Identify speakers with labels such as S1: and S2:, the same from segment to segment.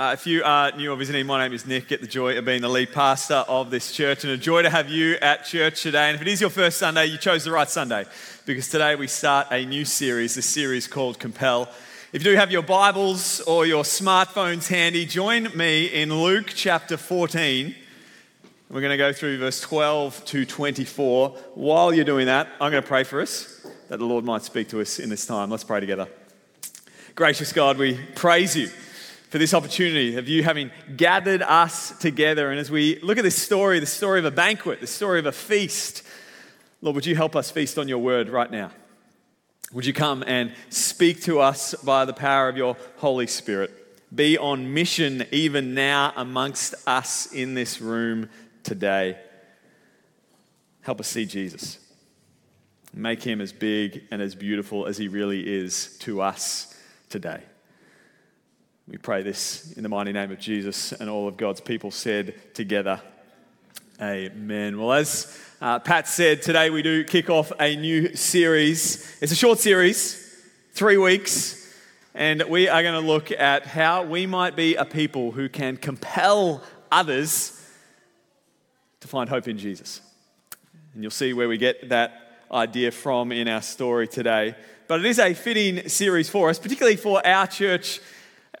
S1: Uh, if you are new or visiting, my name is Nick. Get the joy of being the lead pastor of this church, and a joy to have you at church today. And if it is your first Sunday, you chose the right Sunday because today we start a new series, this series called Compel. If you do have your Bibles or your smartphones handy, join me in Luke chapter 14. We're going to go through verse 12 to 24. While you're doing that, I'm going to pray for us that the Lord might speak to us in this time. Let's pray together. Gracious God, we praise you for this opportunity of you having gathered us together. And as we look at this story, the story of a banquet, the story of a feast, Lord, would you help us feast on your word right now? Would you come and speak to us by the power of your Holy Spirit? Be on mission even now amongst us in this room today. Help us see Jesus. Make him as big and as beautiful as he really is to us today. We pray this in the mighty name of Jesus, and all of God's people said together, Amen. Well, as uh, Pat said, today we do kick off a new series. It's a short series, three weeks, and we are going to look at how we might be a people who can compel others to find hope in Jesus. And you'll see where we get that idea from in our story today. But it is a fitting series for us, particularly for our church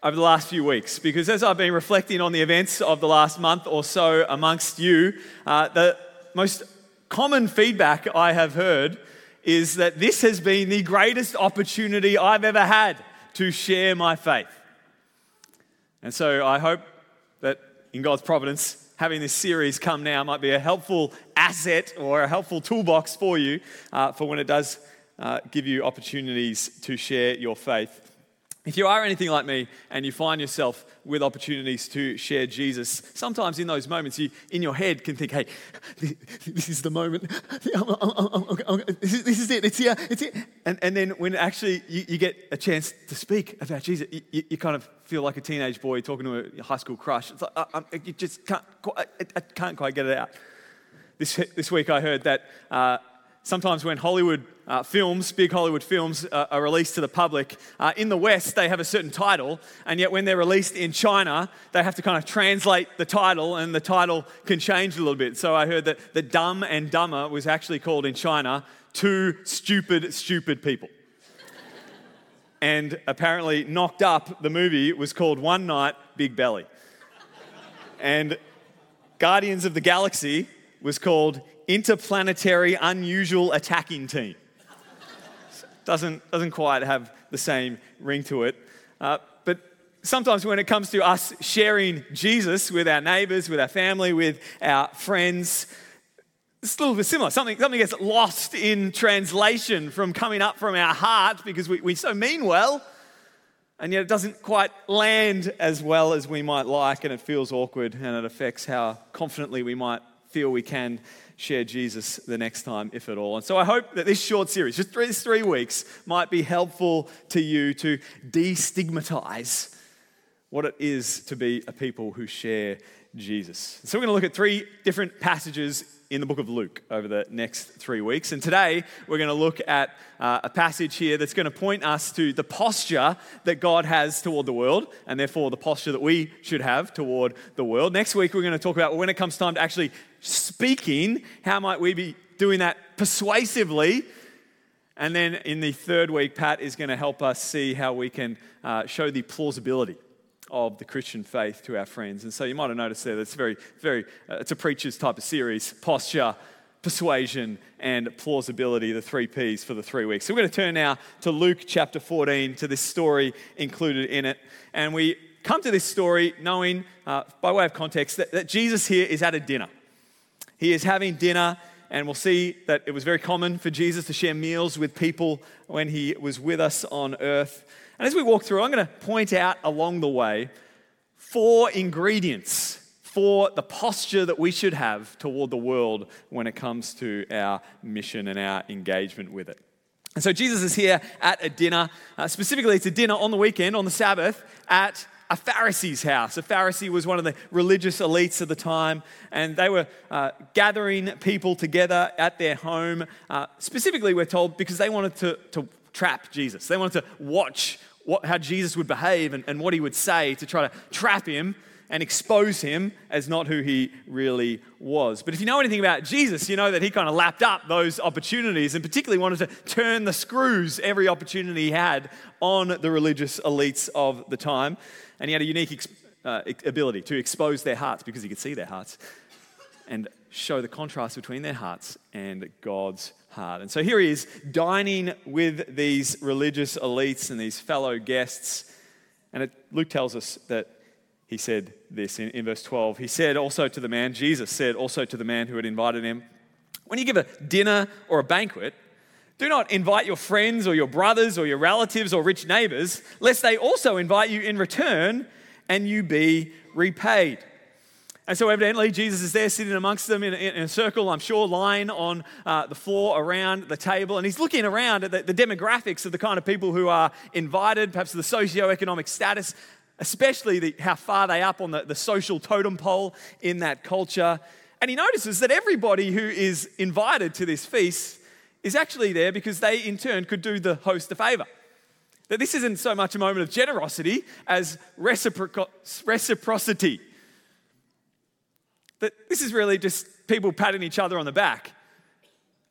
S1: over the last few weeks because as I've been reflecting on the events of the last month or so amongst you, uh, the most common feedback I have heard is that this has been the greatest opportunity I've ever had to share my faith. And so I hope that in God's providence, having this series come now might be a helpful asset or a helpful toolbox for you uh, for when it does uh, give you opportunities to share your faith. If you are anything like me and you find yourself with opportunities to share Jesus, sometimes in those moments you, in your head, can think, hey, this is the moment. This is it. It's here. It's it. And, and then when actually you, you get a chance to speak about Jesus, you, you, kind of feel like a teenage boy talking to a high school crush. It's like, I, I, you just can't, I, I can't quite get it out. This, this week I heard that uh, sometimes when Hollywood uh, films, big Hollywood films, uh, are released to the public, uh, in the West they have a certain title, and yet when they're released in China, they have to kind of translate the title, and the title can change a little bit. So I heard that the Dumb and Dumber was actually called in China Two Stupid, Stupid People. and apparently, Knocked Up, the movie, was called One Night, Big Belly. and Guardians of the Galaxy was called interplanetary unusual attacking team. Doesn't, doesn't quite have the same ring to it. Uh, but sometimes when it comes to us sharing Jesus with our neighbors, with our family, with our friends, it's a little bit similar. Something, something gets lost in translation from coming up from our heart because we, we so mean well, and yet it doesn't quite land as well as we might like, and it feels awkward, and it affects how confidently we might feel we can share Jesus the next time, if at all. And so I hope that this short series, just three, three weeks, might be helpful to you to destigmatize what it is to be a people who share Jesus. So we're going to look at three different passages in the book of Luke over the next three weeks. And today we're going to look at uh, a passage here that's going to point us to the posture that God has toward the world, and therefore the posture that we should have toward the world. Next week we're going to talk about when it comes time to actually speaking, how might we be doing that persuasively? And then in the third week, Pat is going to help us see how we can uh, show the plausibility of the Christian faith to our friends. And so you might have noticed there that's very, very, uh, it's a preacher's type of series posture, persuasion, and plausibility, the three P's for the three weeks. So we're going to turn now to Luke chapter 14, to this story included in it. And we come to this story knowing, uh, by way of context, that, that Jesus here is at a dinner. He is having dinner, and we'll see that it was very common for Jesus to share meals with people when he was with us on earth. And as we walk through, I'm going to point out along the way four ingredients, for the posture that we should have toward the world when it comes to our mission and our engagement with it. And so Jesus is here at a dinner. Uh, specifically, it's a dinner on the weekend, on the Sabbath, at a Pharisee's house. A Pharisee was one of the religious elites of the time, and they were uh, gathering people together at their home. Uh, specifically, we're told because they wanted to, to trap Jesus. They wanted to watch what, how Jesus would behave and, and what he would say to try to trap him and expose him as not who he really was. But if you know anything about Jesus, you know that he kind of lapped up those opportunities and particularly wanted to turn the screws every opportunity he had on the religious elites of the time. And he had a unique uh, ability to expose their hearts because he could see their hearts and show the contrast between their hearts and God's heart. And so here he is dining with these religious elites and these fellow guests. And it, Luke tells us that he said this in, in verse 12. He said also to the man, Jesus said also to the man who had invited him, When you give a dinner or a banquet, do not invite your friends or your brothers or your relatives or rich neighbors, lest they also invite you in return and you be repaid. And so, evidently, Jesus is there sitting amongst them in, in, a circle, I'm sure, lying on uh, the floor around the table. And he's looking around at the, the, demographics of the kind of people who are invited, perhaps the socio-economic status especially the, how far they up on the, the social totem pole in that culture. And he notices that everybody who is invited to this feast is actually there because they, in turn, could do the host a favor. That this isn't so much a moment of generosity as reciproc- reciprocity. That this is really just people patting each other on the back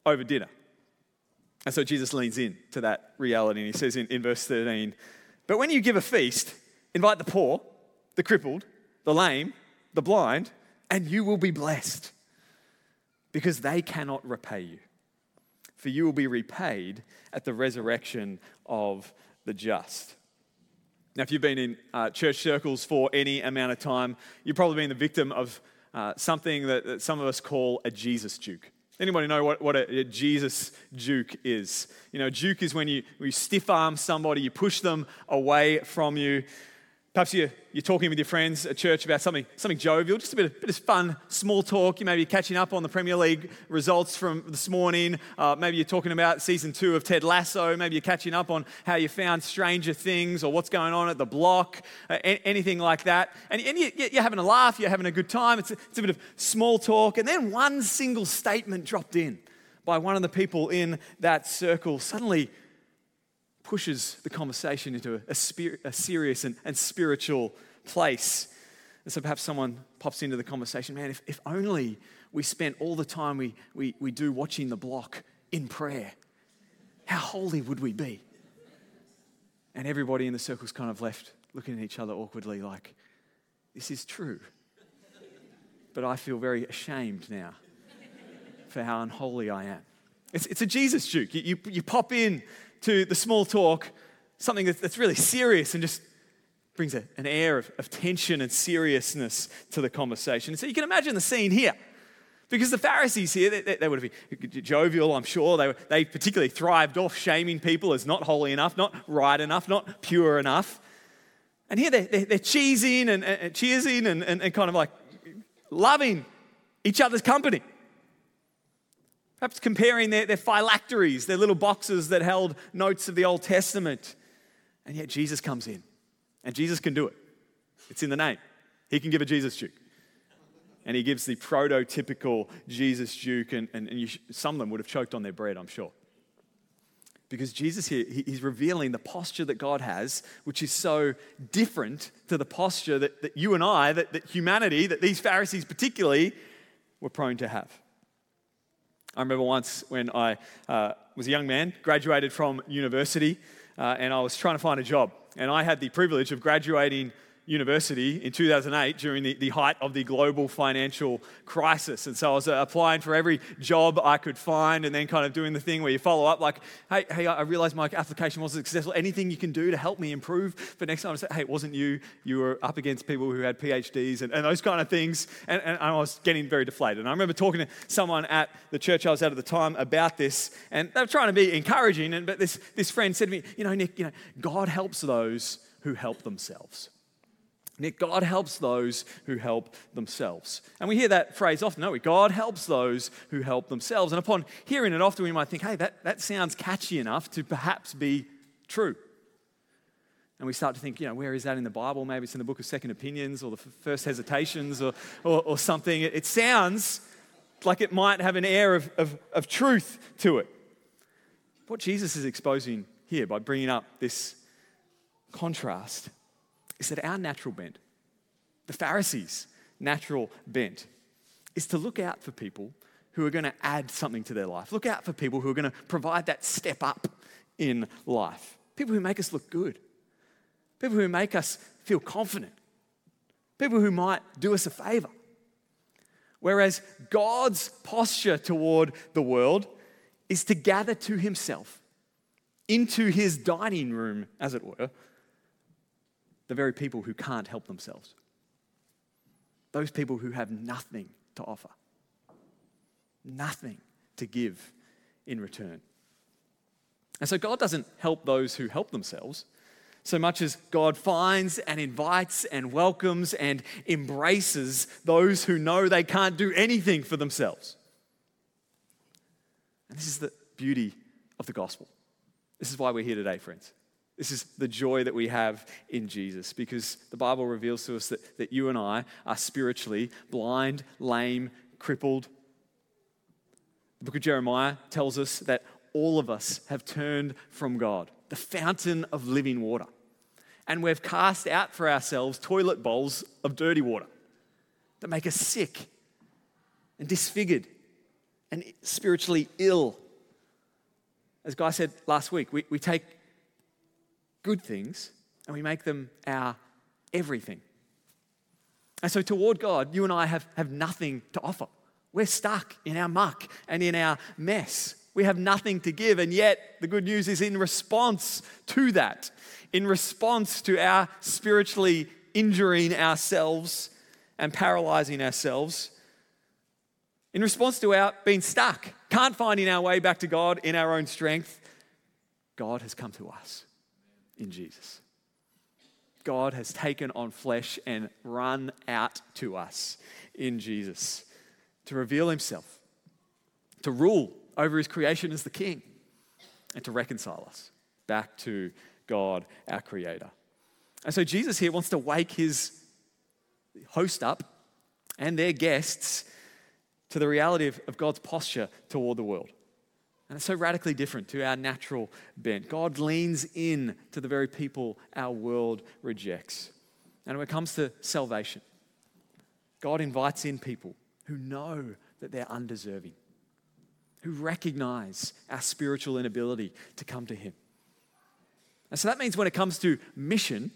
S1: over dinner. And so Jesus leans in to that reality and he says in, in verse 13, But when you give a feast, Invite the poor, the crippled, the lame, the blind, and you will be blessed because they cannot repay you. For you will be repaid at the resurrection of the just. Now, if you've been in uh, church circles for any amount of time, you've probably been the victim of uh, something that, that, some of us call a Jesus juke. Anybody know what, what a, a, Jesus juke is? You know, juke is when you, you stiff arm somebody, you push them away from you. Perhaps you're, you're talking with your friends at church about something, something jovial, just a bit of, bit of fun, small talk. You may be catching up on the Premier League results from this morning. Uh, maybe you're talking about season two of Ted Lasso. Maybe you're catching up on how you found Stranger Things or what's going on at the block, uh, anything like that. And, and you, you're having a laugh, you're having a good time. It's a, it's a bit of small talk. And then one single statement dropped in by one of the people in that circle suddenly pushes the conversation into a, a, spir- a serious and, and spiritual place. And so perhaps someone pops into the conversation, man, if, if only we spent all the time we, we, we do watching the block in prayer, how holy would we be? And everybody in the circle's kind of left looking at each other awkwardly, like, this is true. But I feel very ashamed now for how unholy I am. It's, it's a Jesus juke. You, you, you pop in to the small talk something that's really serious and just brings a, an air of, of tension and seriousness to the conversation. So you can imagine the scene here. Because the Pharisees here, they, they, would have been jovial, I'm sure. They, they particularly thrived off shaming people as not holy enough, not right enough, not pure enough. And here they're, they're, they're cheesing and, and cheersing and, and, and kind of like loving each other's company. Perhaps comparing their, their phylacteries, their little boxes that held notes of the Old Testament. And yet Jesus comes in. And Jesus can do it. It's in the name. He can give a Jesus juke. And he gives the prototypical Jesus juke, and, and, and you, some of them would have choked on their bread, I'm sure. Because Jesus here, he's revealing the posture that God has, which is so different to the posture that, that you and I, that, that humanity, that these Pharisees particularly, were prone to have. I remember once when I uh, was a young man, graduated from university, uh, and I was trying to find a job. And I had the privilege of graduating university in 2008 during the, the height of the global financial crisis. And so I was uh, applying for every job I could find and then kind of doing the thing where you follow up like, hey, hey, I realized my application wasn't successful. Anything you can do to help me improve for next time? I said, hey, it wasn't you. You were up against people who had PhDs and, and those kind of things. And, and I was getting very deflated. And I remember talking to someone at the church I was at at the time about this, and they were trying to be encouraging. And, but this, this friend said to me, you know, Nick, you know, God helps those who help themselves. Nick, God helps those who help themselves. And we hear that phrase often, don't we? God helps those who help themselves. And upon hearing it often, we might think, hey, that, that sounds catchy enough to perhaps be true. And we start to think, you know, where is that in the Bible? Maybe it's in the book of Second Opinions or the First Hesitations or, or, or something. It, sounds like it might have an air of, of, of truth to it. What Jesus is exposing here by bringing up this contrast is that our natural bent, the Pharisees' natural bent, is to look out for people who are going to add something to their life. Look out for people who are going to provide that step up in life. People who make us look good. People who make us feel confident. People who might do us a favor. Whereas God's posture toward the world is to gather to himself, into his dining room, as it were, the very people who can't help themselves. Those people who have nothing to offer, nothing to give in return. And so God doesn't help those who help themselves so much as God finds and invites and welcomes and embraces those who know they can't do anything for themselves. And this is the beauty of the gospel. This is why we're here today, friends. This is the joy that we have in Jesus because the Bible reveals to us that, that you and I are spiritually blind, lame, crippled. The book of Jeremiah tells us that all of us have turned from God, the fountain of living water. And we've cast out for ourselves toilet bowls of dirty water that make us sick and disfigured and spiritually ill. As Guy said last week, we, we take good things and we make them our everything. And so, toward God, you and I have, have nothing to offer. We're stuck in our muck and in our mess. We have nothing to give. And yet, the good news is in response to that, in response to our spiritually injuring ourselves and paralyzing ourselves, in response to our being stuck, can't finding our way back to God in our own strength, God has come to us in Jesus. God has taken on flesh and run out to us in Jesus to reveal himself, to rule over his creation as the king, and to reconcile us back to God, our creator. And so Jesus here wants to wake his host up and their guests to the reality of, of God's posture toward the world. And it's so radically different to our natural bent. God leans in to the very people our world rejects. And when it comes to salvation, God invites in people who know that they're undeserving, who recognize our spiritual inability to come to Him. And so that means when it comes to mission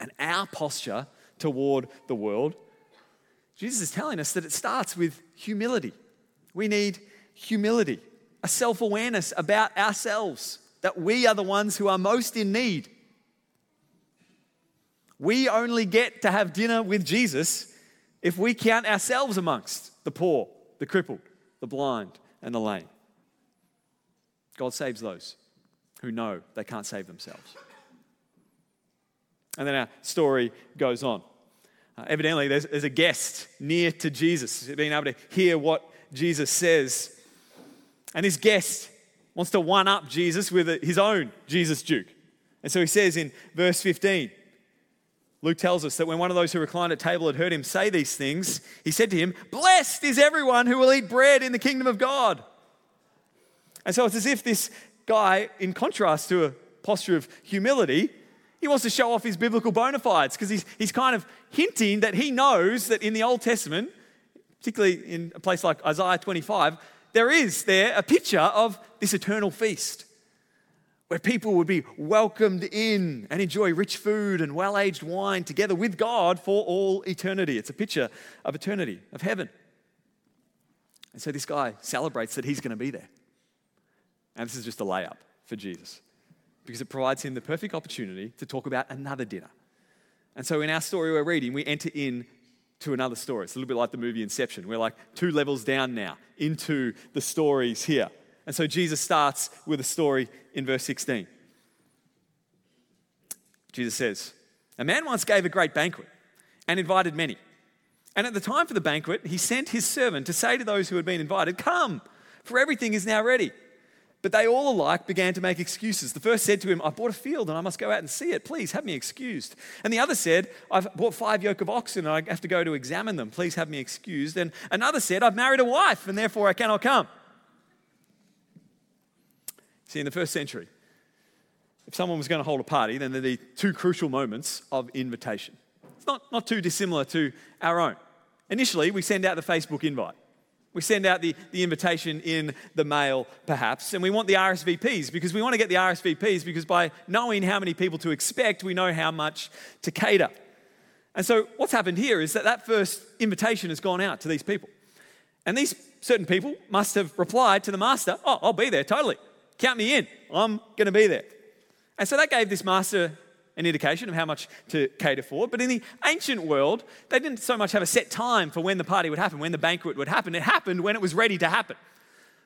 S1: and our posture toward the world, Jesus is telling us that it starts with humility. We need humility a self awareness about ourselves, that we are the ones who are most in need. We only get to have dinner with Jesus if we count ourselves amongst the poor, the crippled, the blind, and the lame. God saves those who know they can't save themselves. And then our story goes on. Uh, evidently, there's, there's a guest near to Jesus, being able to hear what Jesus says and this guest wants to one up Jesus with his own Jesus juke. And so he says in verse 15, Luke tells us that when one of those who reclined at table had heard him say these things, he said to him, Blessed is everyone who will eat bread in the kingdom of God. And so it's as if this guy, in contrast to a posture of humility, he wants to show off his biblical bona fides because he's, he's kind of hinting that he knows that in the Old Testament, particularly in a place like Isaiah 25, there is there a picture of this eternal feast where people would be welcomed in and enjoy rich food and well aged wine together with God for all eternity. It's a picture of eternity, of heaven. And so this guy celebrates that he's going to be there. And this is just a layup for Jesus because it provides him the perfect opportunity to talk about another dinner. And so in our story we're reading, we enter in to another story. It's a little bit like the movie Inception. We're like two levels down now into the stories here. And so Jesus starts with a story in verse 16. Jesus says, A man once gave a great banquet and invited many. And at the time for the banquet, he sent his servant to say to those who had been invited, Come, for everything is now ready. But they all alike began to make excuses. The first said to him, I bought a field and I must go out and see it. Please have me excused. And the other said, I've bought five yoke of oxen and I have to go to examine them. Please have me excused. And another said, I've married a wife and therefore I cannot come. See, in the first century, if someone was going to hold a party, then there'd be two crucial moments of invitation. It's not, not too dissimilar to our own. Initially, we send out the Facebook invite. We send out the, the invitation in the mail, perhaps, and we want the RSVPs because we want to get the RSVPs because by knowing how many people to expect, we know how much to cater. And so, what's happened here is that that first invitation has gone out to these people. And these certain people must have replied to the master, Oh, I'll be there, totally. Count me in. I'm going to be there. And so that gave this master an indication of how much to cater for. But in the ancient world, they didn't so much have a set time for when the party would happen, when the banquet would happen. It happened when it was ready to happen,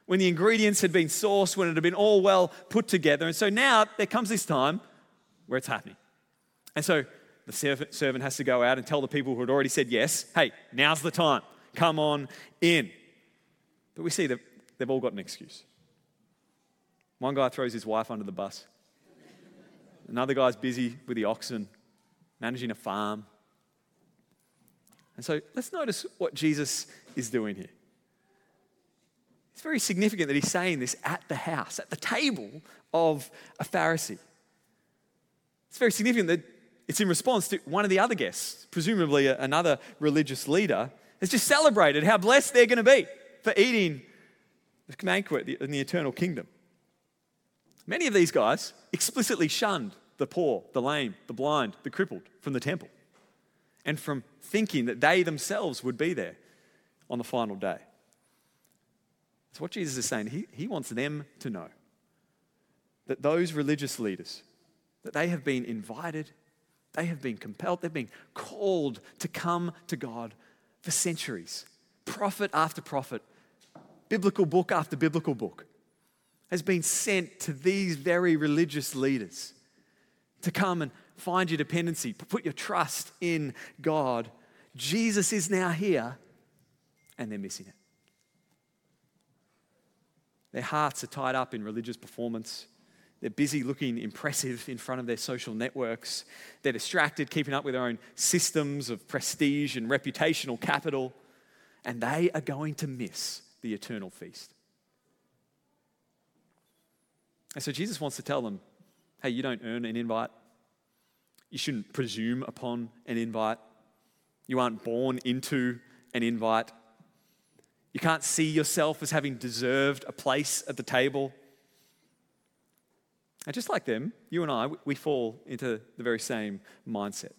S1: when the ingredients had been sourced, when it had been all well put together. And so now there comes this time where it's happening. And so the servant has to go out and tell the people who had already said yes, hey, now's the time. Come on in. But we see that they've all got an excuse. One guy throws his wife under the bus. Another guy's busy with the oxen, managing a farm. And so let's notice what Jesus is doing here. It's very significant that he's saying this at the house, at the table of a Pharisee. It's very significant that it's in response to one of the other guests, presumably another religious leader, has just celebrated how blessed they're going to be for eating the banquet in the eternal kingdom. Many of these guys explicitly shunned the poor, the lame, the blind, the crippled from the temple and from thinking that they themselves would be there on the final day. So, what Jesus is saying, he, he wants them to know that those religious leaders, that they have been invited, they have been compelled, they've been called to come to God for centuries. Prophet after prophet, biblical book after biblical book has been sent to these very religious leaders to come and find your dependency, put your trust in God. Jesus is now here, and they're missing it. Their hearts are tied up in religious performance. They're busy looking impressive in front of their social networks. They're distracted, keeping up with their own systems of prestige and reputational capital. And they are going to miss the eternal feast. And so Jesus wants to tell them hey, you don't earn an invite. You shouldn't presume upon an invite. You aren't born into an invite. You can't see yourself as having deserved a place at the table. And just like them, you and I, we fall into the very same mindset.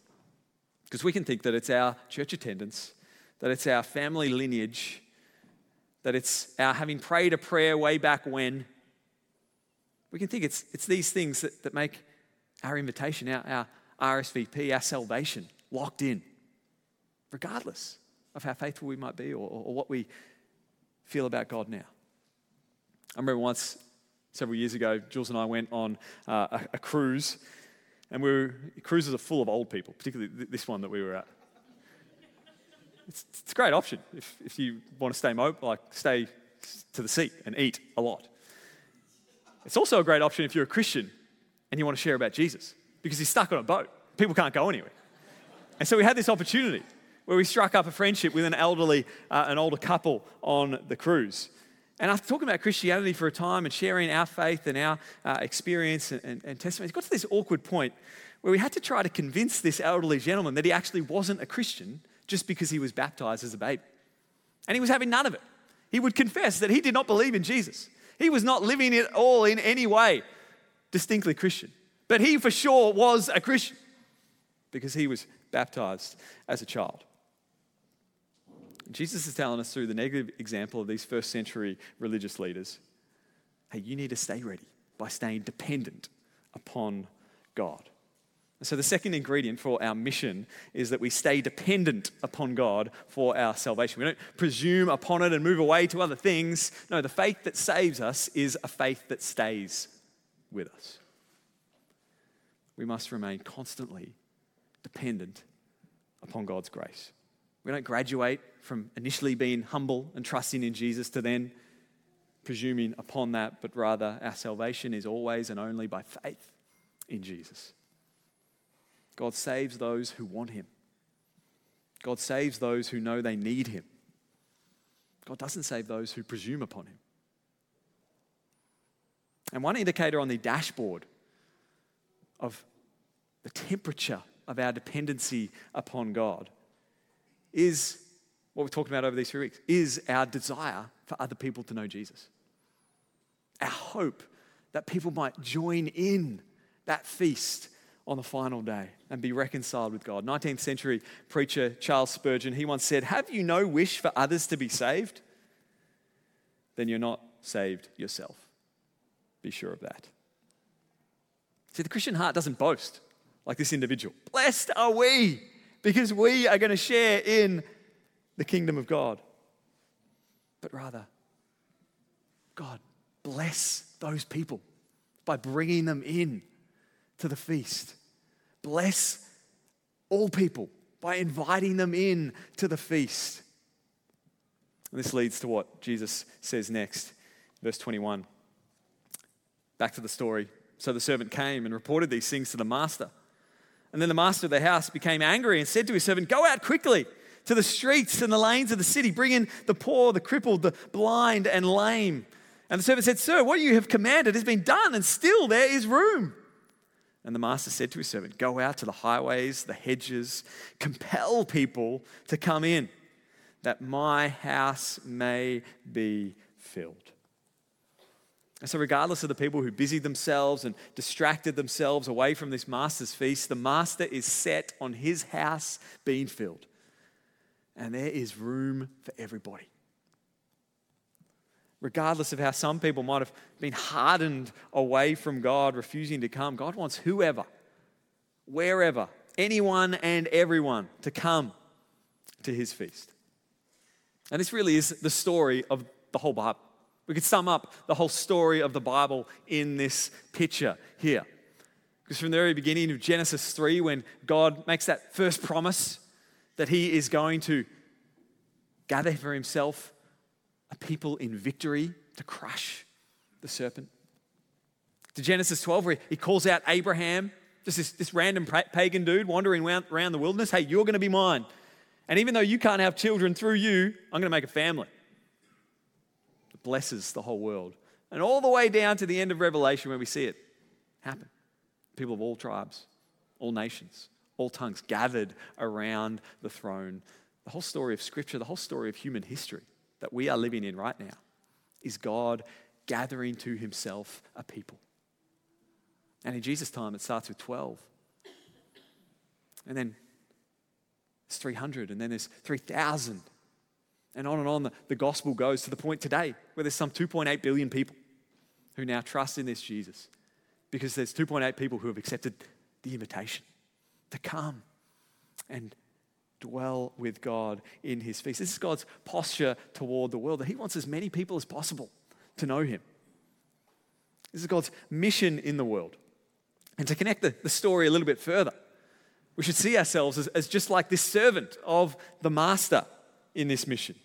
S1: Because we can think that it's our church attendance, that it's our family lineage, that it's our having prayed a prayer way back when, we can think it's, it's these things that, that make our invitation, our, our RSVP, our salvation locked in, regardless of how faithful we might be or, or what we feel about God now. I remember once, several years ago, Jules and I went on uh, a, a, cruise, and we were, cruises are full of old people, particularly this one that we were at. It's, it's a great option if, if you want to stay mobile, like stay to the seat and eat a lot. It's also a great option if you're a Christian and you want to share about Jesus because he's stuck on a boat. People can't go anywhere. And so we had this opportunity where we struck up a friendship with an elderly, uh, an older couple on the cruise. And after talking about Christianity for a time and sharing our faith and our uh, experience and, and, and testimony, it got to this awkward point where we had to try to convince this elderly gentleman that he actually wasn't a Christian just because he was baptized as a baby. And he was having none of it. He would confess that he did not believe in Jesus. He was not living at all in any way distinctly Christian. But he for sure was a Christian because he was baptized as a child. Jesus is telling us through the negative example of these first century religious leaders hey, you need to stay ready by staying dependent upon God. So, the second ingredient for our mission is that we stay dependent upon God for our salvation. We don't presume upon it and move away to other things. No, the faith that saves us is a faith that stays with us. We must remain constantly dependent upon God's grace. We don't graduate from initially being humble and trusting in Jesus to then presuming upon that, but rather our salvation is always and only by faith in Jesus. God saves those who want Him. God saves those who know they need Him. God doesn't save those who presume upon Him. And one indicator on the dashboard of the temperature of our dependency upon God is what we've talked about over these three weeks is our desire for other people to know Jesus. Our hope that people might join in that feast on the final day and be reconciled with God. 19th century preacher Charles Spurgeon, he once said, Have you no wish for others to be saved? Then you're not saved yourself. Be sure of that. See, the Christian heart doesn't boast like this individual. Blessed are we because we are going to share in the kingdom of God. But rather, God, bless those people by bringing them in to the feast. Bless all people by inviting them in to the feast. And this leads to what Jesus says next, verse 21. Back to the story. So the servant came and reported these things to the master. And then the master of the house became angry and said to his servant, Go out quickly to the streets and the lanes of the city, bring in the poor, the crippled, the blind, and lame. And the servant said, Sir, what you have commanded has been done, and still there is room. And the master said to his servant, Go out to the highways, the hedges, compel people to come in, that my house may be filled. And so, regardless of the people who busied themselves and distracted themselves away from this master's feast, the master is set on his house being filled. And there is room for everybody. Regardless of how some people might have been hardened away from God, refusing to come, God wants whoever, wherever, anyone and everyone to come to his feast. And this really is the story of the whole Bible. We could sum up the whole story of the Bible in this picture here. Because from the very beginning of Genesis 3, when God makes that first promise that he is going to gather for himself a people in victory to crush the serpent. To Genesis 12, where he calls out Abraham, just this, this random pagan dude wandering around, the wilderness. Hey, you're going to be mine. And even though you can't have children through you, I'm going to make a family blesses the whole world. And all the way down to the end of Revelation where we see it happen. People of all tribes, all nations, all tongues gathered around the throne. The whole story of Scripture, the whole story of human history that we are living in right now is God gathering to himself a people. And in Jesus' time, it starts with 12. And then it's 300, and then there's 3,000. And on and on the, the gospel goes to the point today where there's some 2.8 billion people who now trust in this Jesus because there's 2.8 people who have accepted the invitation to come and dwell with God in his feast. This is God's posture toward the world that he wants as many people as possible to know him. This is God's mission in the world. And to connect the, the story a little bit further, we should see ourselves as, as just like this servant of the master in this mission.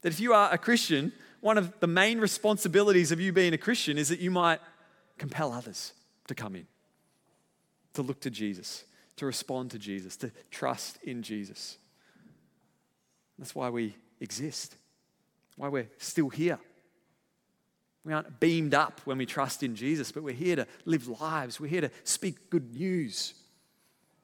S1: That if you are a Christian, one of the main responsibilities of you being a Christian is that you might compel others to come in, to look to Jesus, to respond to Jesus, to trust in Jesus. That's why we exist, why we're still here. We aren't beamed up when we trust in Jesus, but we're here to live lives. We're here to speak good news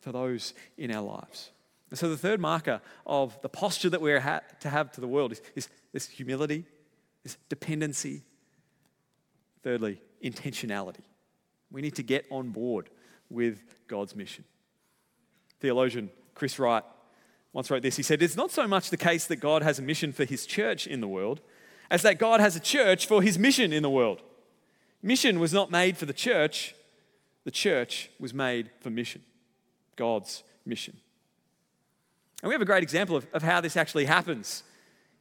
S1: for those in our lives. And so the third marker of the posture that we're ha- to have to the world is, is this humility, this dependency. Thirdly, intentionality. We need to get on board with God's mission. Theologian Chris Wright once wrote this. He said, It's not so much the case that God has a mission for his church in the world as that God has a church for his mission in the world. Mission was not made for the church, the church was made for mission, God's mission. And we have a great example of, of how this actually happens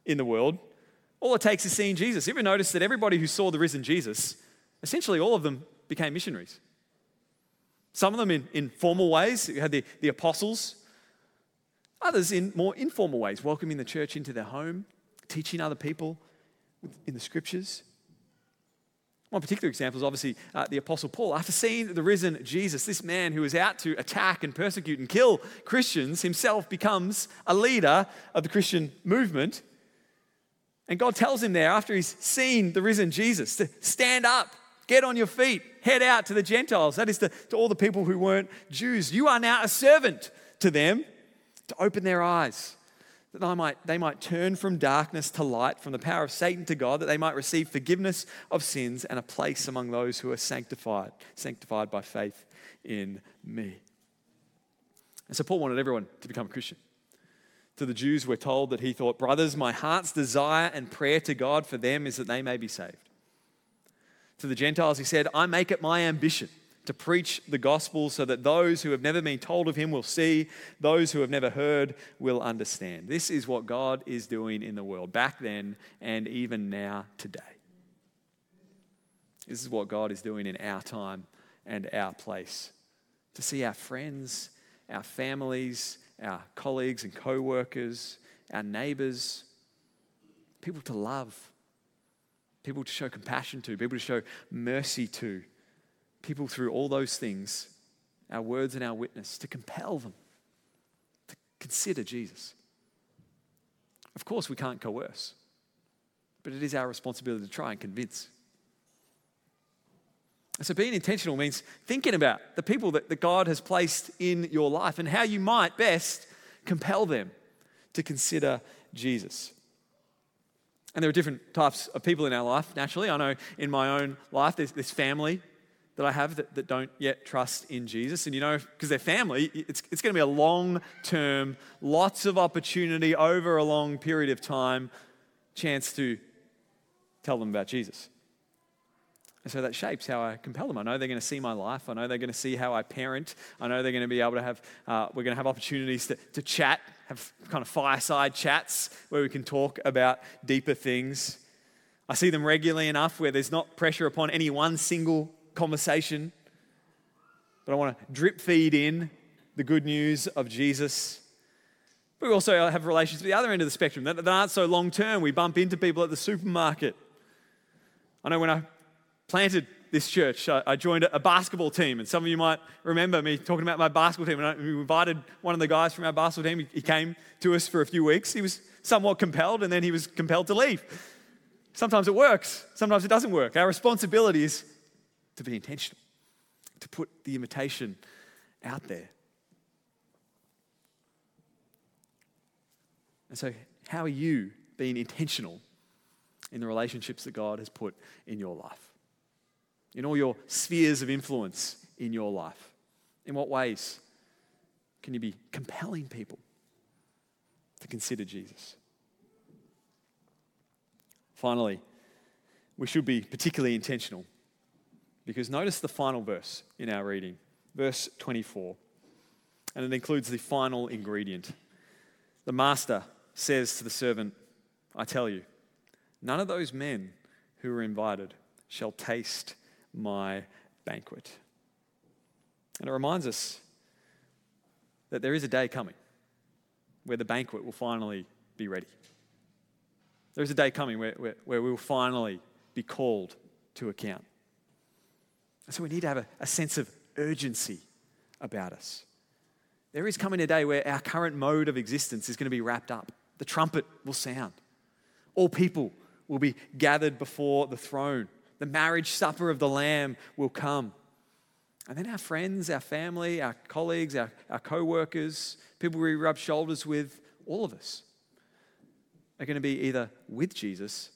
S1: in the world. All it takes is seeing Jesus. You ever notice that everybody who saw the risen Jesus, essentially all of them became missionaries? Some of them in, in formal ways. You had the, the apostles, others in more informal ways, welcoming the church into their home, teaching other people in the scriptures. One particular example is obviously uh, the Apostle Paul. After seeing the risen Jesus, this man who was out to attack and persecute and kill Christians himself becomes a leader of the Christian movement. And God tells him there, after he's seen the risen Jesus, to stand up, get on your feet, head out to the Gentiles. That is to, to all the people who weren't Jews. You are now a servant to them to open their eyes that they might, they might turn from darkness to light, from the power of Satan to God, that they might receive forgiveness of sins and a place among those who are sanctified, sanctified by faith in me. And so Paul wanted everyone to become a Christian. To the Jews, we're told that he thought, Brothers, my heart's desire and prayer to God for them is that they may be saved. To the Gentiles, he said, I make it my ambition to preach the gospel so that those who have never been told of him will see, those who have never heard will understand. This is what God is doing in the world back then and even now today. This is what God is doing in our time and our place. To see our friends, our families, our colleagues and co workers, our neighbors, people to love, people to show compassion to, people to show mercy to people through all those things, our words and our witness, to compel them to consider Jesus. Of course, we can't coerce, but it is our responsibility to try and convince. So, being intentional means thinking about the people that, that God has placed in your life and how you might best compel them to consider Jesus. And there are different types of people in our life, naturally. I know in my own life, there's this family that I have that, that don't yet trust in Jesus. And you know, because they're family, it's, it's going to be a long term, lots of opportunity over a long period of time, chance to tell them about Jesus. And so that shapes how I compel them. I know they're going to see my life. I know they're going to see how I parent. I know they're going to be able to have, uh, we're going to have opportunities to, to chat, have kind of fireside chats where we can talk about deeper things. I see them regularly enough where there's not pressure upon any one single conversation, but I want to drip feed in the good news of Jesus. But we also have relations at the other end of the spectrum that aren't so long term. We bump into people at the supermarket. I know when I planted this church, I, joined a, basketball team, and some of you might remember me talking about my basketball team. And we invited one of the guys from our basketball team. He came to us for a few weeks. He was somewhat compelled, and then he was compelled to leave. Sometimes it works, sometimes it doesn't work. Our responsibility is to be intentional, to put the invitation out there. And so, how are you being intentional in the relationships that God has put in your life? In all your spheres of influence in your life? In what ways can you be compelling people to consider Jesus? Finally, we should be particularly intentional because notice the final verse in our reading, verse 24. And it includes the final ingredient. The master says to the servant, I tell you, none of those men who were invited shall taste my banquet. And it reminds us that there is a day coming where the banquet will finally be ready. There is a day coming where, where, where we will finally be called to account. And so we need to have a, a sense of urgency about us. There is coming a day where our current mode of existence is going to be wrapped up. The trumpet will sound. All people will be gathered before the throne. The marriage supper of the Lamb will come. And then our friends, our family, our colleagues, our, our co workers, people we rub shoulders with, all of us are going to be either with Jesus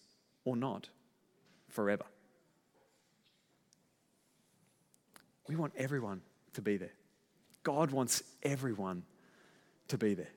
S1: or not forever. We want everyone to be there. God wants everyone to be there.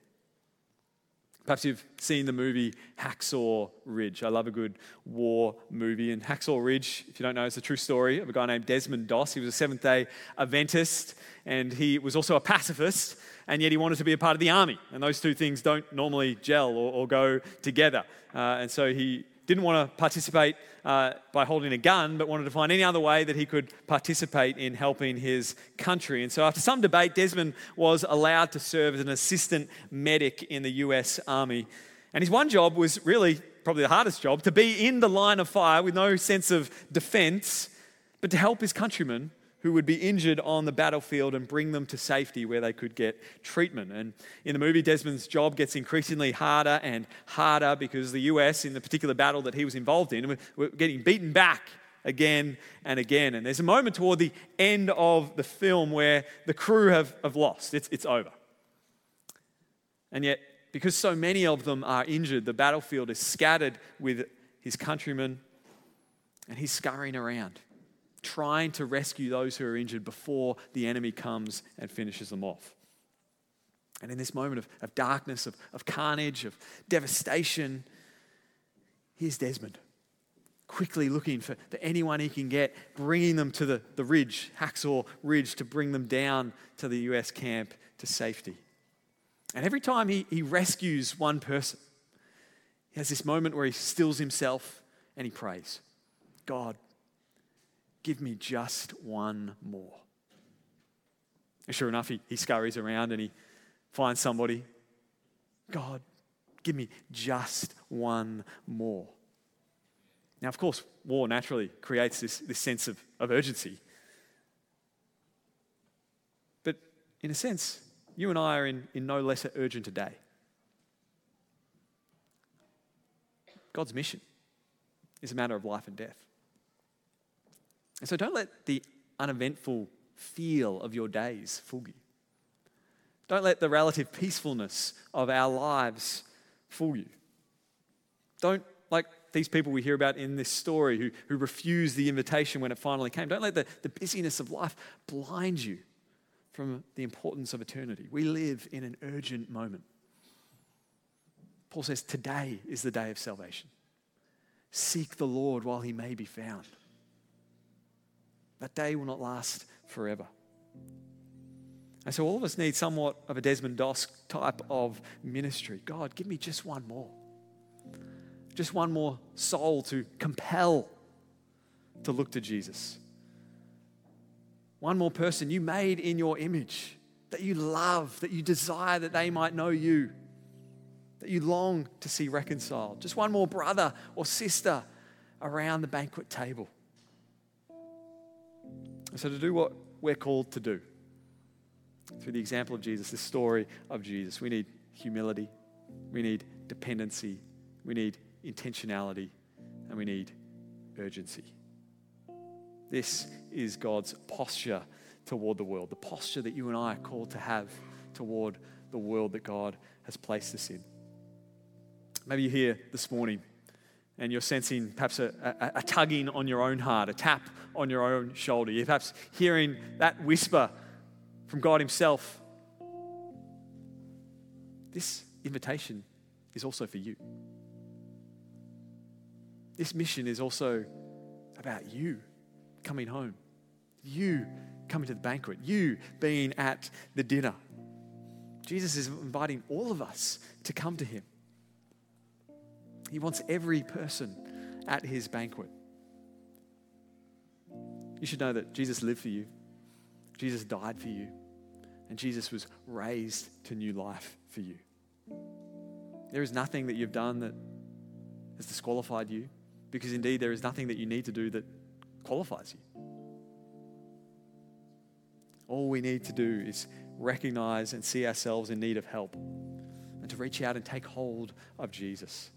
S1: Perhaps you've seen the movie Hacksaw Ridge. I love a good war movie. And Hacksaw Ridge, if you don't know, it's a true story of a guy named Desmond Doss. He was a Seventh day Adventist and he was also a pacifist, and yet he wanted to be a part of the army. And those two things don't normally gel or, or go together. Uh, and so he didn't want to participate uh, by holding a gun, but wanted to find any other way that he could participate in helping his country. And so, after some debate, Desmond was allowed to serve as an assistant medic in the US Army. And his one job was really probably the hardest job to be in the line of fire with no sense of defense, but to help his countrymen who would be injured on the battlefield and bring them to safety where they could get treatment. And in the movie, Desmond's job gets increasingly harder and harder because the US, in the particular battle that he was involved in, were getting beaten back again and again. And there's a moment toward the end of the film where the crew have, have lost, it's, it's over. And yet, because so many of them are injured, the battlefield is scattered with his countrymen, and he's scurrying around trying to rescue those who are injured before the enemy comes and finishes them off. And in this moment of, of darkness, of, of carnage, of devastation, here's Desmond, quickly looking for, for anyone he can get, bringing them to the, the ridge, Hacksaw Ridge, to bring them down to the US camp to safety. And every time he, he rescues one person, he has this moment where he stills himself and he prays God, Give me just one more. And sure enough, he, he scurries around and he finds somebody. God, give me just one more. Now, of course, war naturally creates this, this sense of, of urgency. But in a sense, you and I are in, in no lesser urgent a day. God's mission is a matter of life and death. And so don't let the uneventful feel of your days fool you. Don't let the relative peacefulness of our lives fool you. Don't, like these people we hear about in this story who, who refused the invitation when it finally came, don't let the, the busyness of life blind you from the importance of eternity. We live in an urgent moment. Paul says, Today is the day of salvation. Seek the Lord while he may be found. That day will not last forever. And so all of us need somewhat of a Desmond Doss type of ministry. God, give me just one more. Just one more soul to compel to look to Jesus. One more person you made in your image that you love, that you desire that they might know you, that you long to see reconciled. Just one more brother or sister around the banquet table. So, to do what we're called to do, through the example of Jesus, the story of Jesus, we need humility, we need dependency, we need intentionality, and we need urgency. This is God's posture toward the world, the posture that you and I are called to have toward the world that God has placed us in. Maybe you're here this morning and you're sensing perhaps a, a, a, tugging on your own heart, a tap on your own shoulder. You're perhaps hearing that whisper from God Himself. This invitation is also for you. This mission is also about you coming home, you coming to the banquet, you being at the dinner. Jesus is inviting all of us to come to Him. He wants every person at his banquet. You should know that Jesus lived for you, Jesus died for you, and Jesus was raised to new life for you. There is nothing that you've done that has disqualified you, because indeed there is nothing that you need to do that qualifies you. All we need to do is recognize and see ourselves in need of help and to reach out and take hold of Jesus.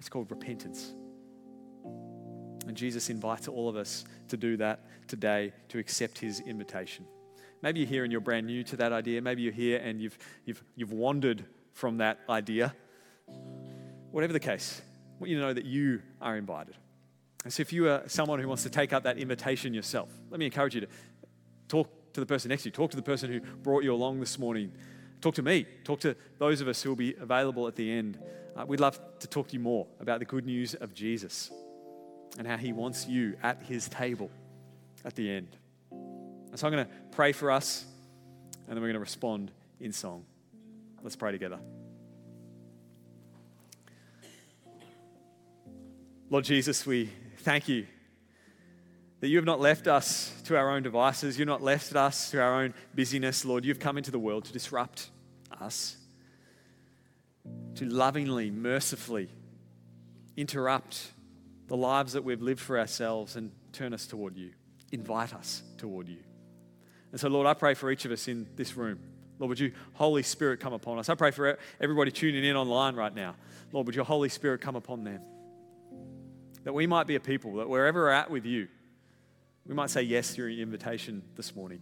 S1: It's called repentance. And Jesus invites all of us to do that today, to accept his invitation. Maybe you're here and you're brand new to that idea. Maybe you're here and you've, you've, you've wandered from that idea. Whatever the case, I want you to know that you are invited. And so if you are someone who wants to take up that invitation yourself, let me encourage you to talk to the person next to you, talk to the person who brought you along this morning, talk to me, talk to those of us who will be available at the end uh, we'd love to talk to you more about the good news of Jesus and how he wants you at his table at the end. And so I'm going to pray for us and then we're going to respond in song. Let's pray together. Lord Jesus, we thank you that you have not left us to our own devices. You've not left us to our own busyness, Lord. You've come into the world to disrupt us, to lovingly, mercifully interrupt the lives that we've lived for ourselves and turn us toward you, invite us toward you. And so, Lord, I pray for each of us in this room. Lord, would you, Holy Spirit, come upon us? I pray for everybody tuning in online right now. Lord, would your Holy Spirit come upon them? That we might be a people that wherever we're at with you, we might say yes to your invitation this morning.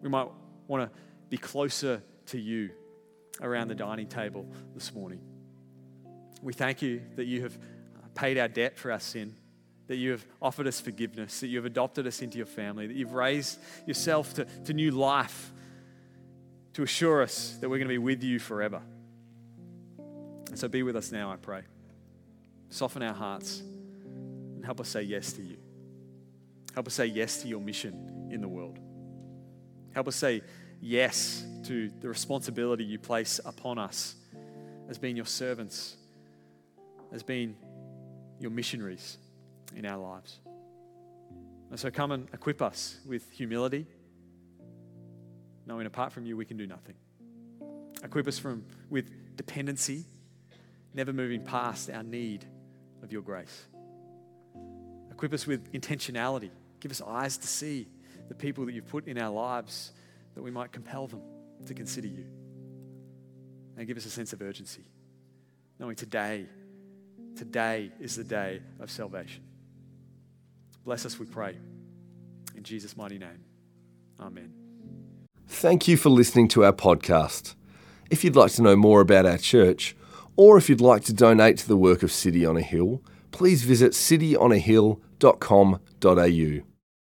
S1: We might want to be closer to you around the dining table this morning. We thank you that you have paid our debt for our sin, that you have offered us forgiveness, that you have adopted us into your family, that you've raised yourself to, to new life to assure us that we're going to be with you forever. And so be with us now, I pray. Soften our hearts and help us say yes to you. Help us say yes to your mission in the world. Help us say yes to the responsibility you place upon us as being your servants, as being your missionaries in our lives. And so come and equip us with humility, knowing apart from you we can do nothing. Equip us from, with dependency, never moving past our need of your grace. Equip us with intentionality. Give us eyes to see the people that you've put in our lives that we might compel them to consider you. And give us a sense of urgency, knowing today, today is the day of salvation. Bless us, we pray. In Jesus' mighty name. Amen.
S2: Thank you for listening to our podcast. If you'd like to know more about our church, or if you'd like to donate to the work of City on a Hill, please visit cityonahill.com.au.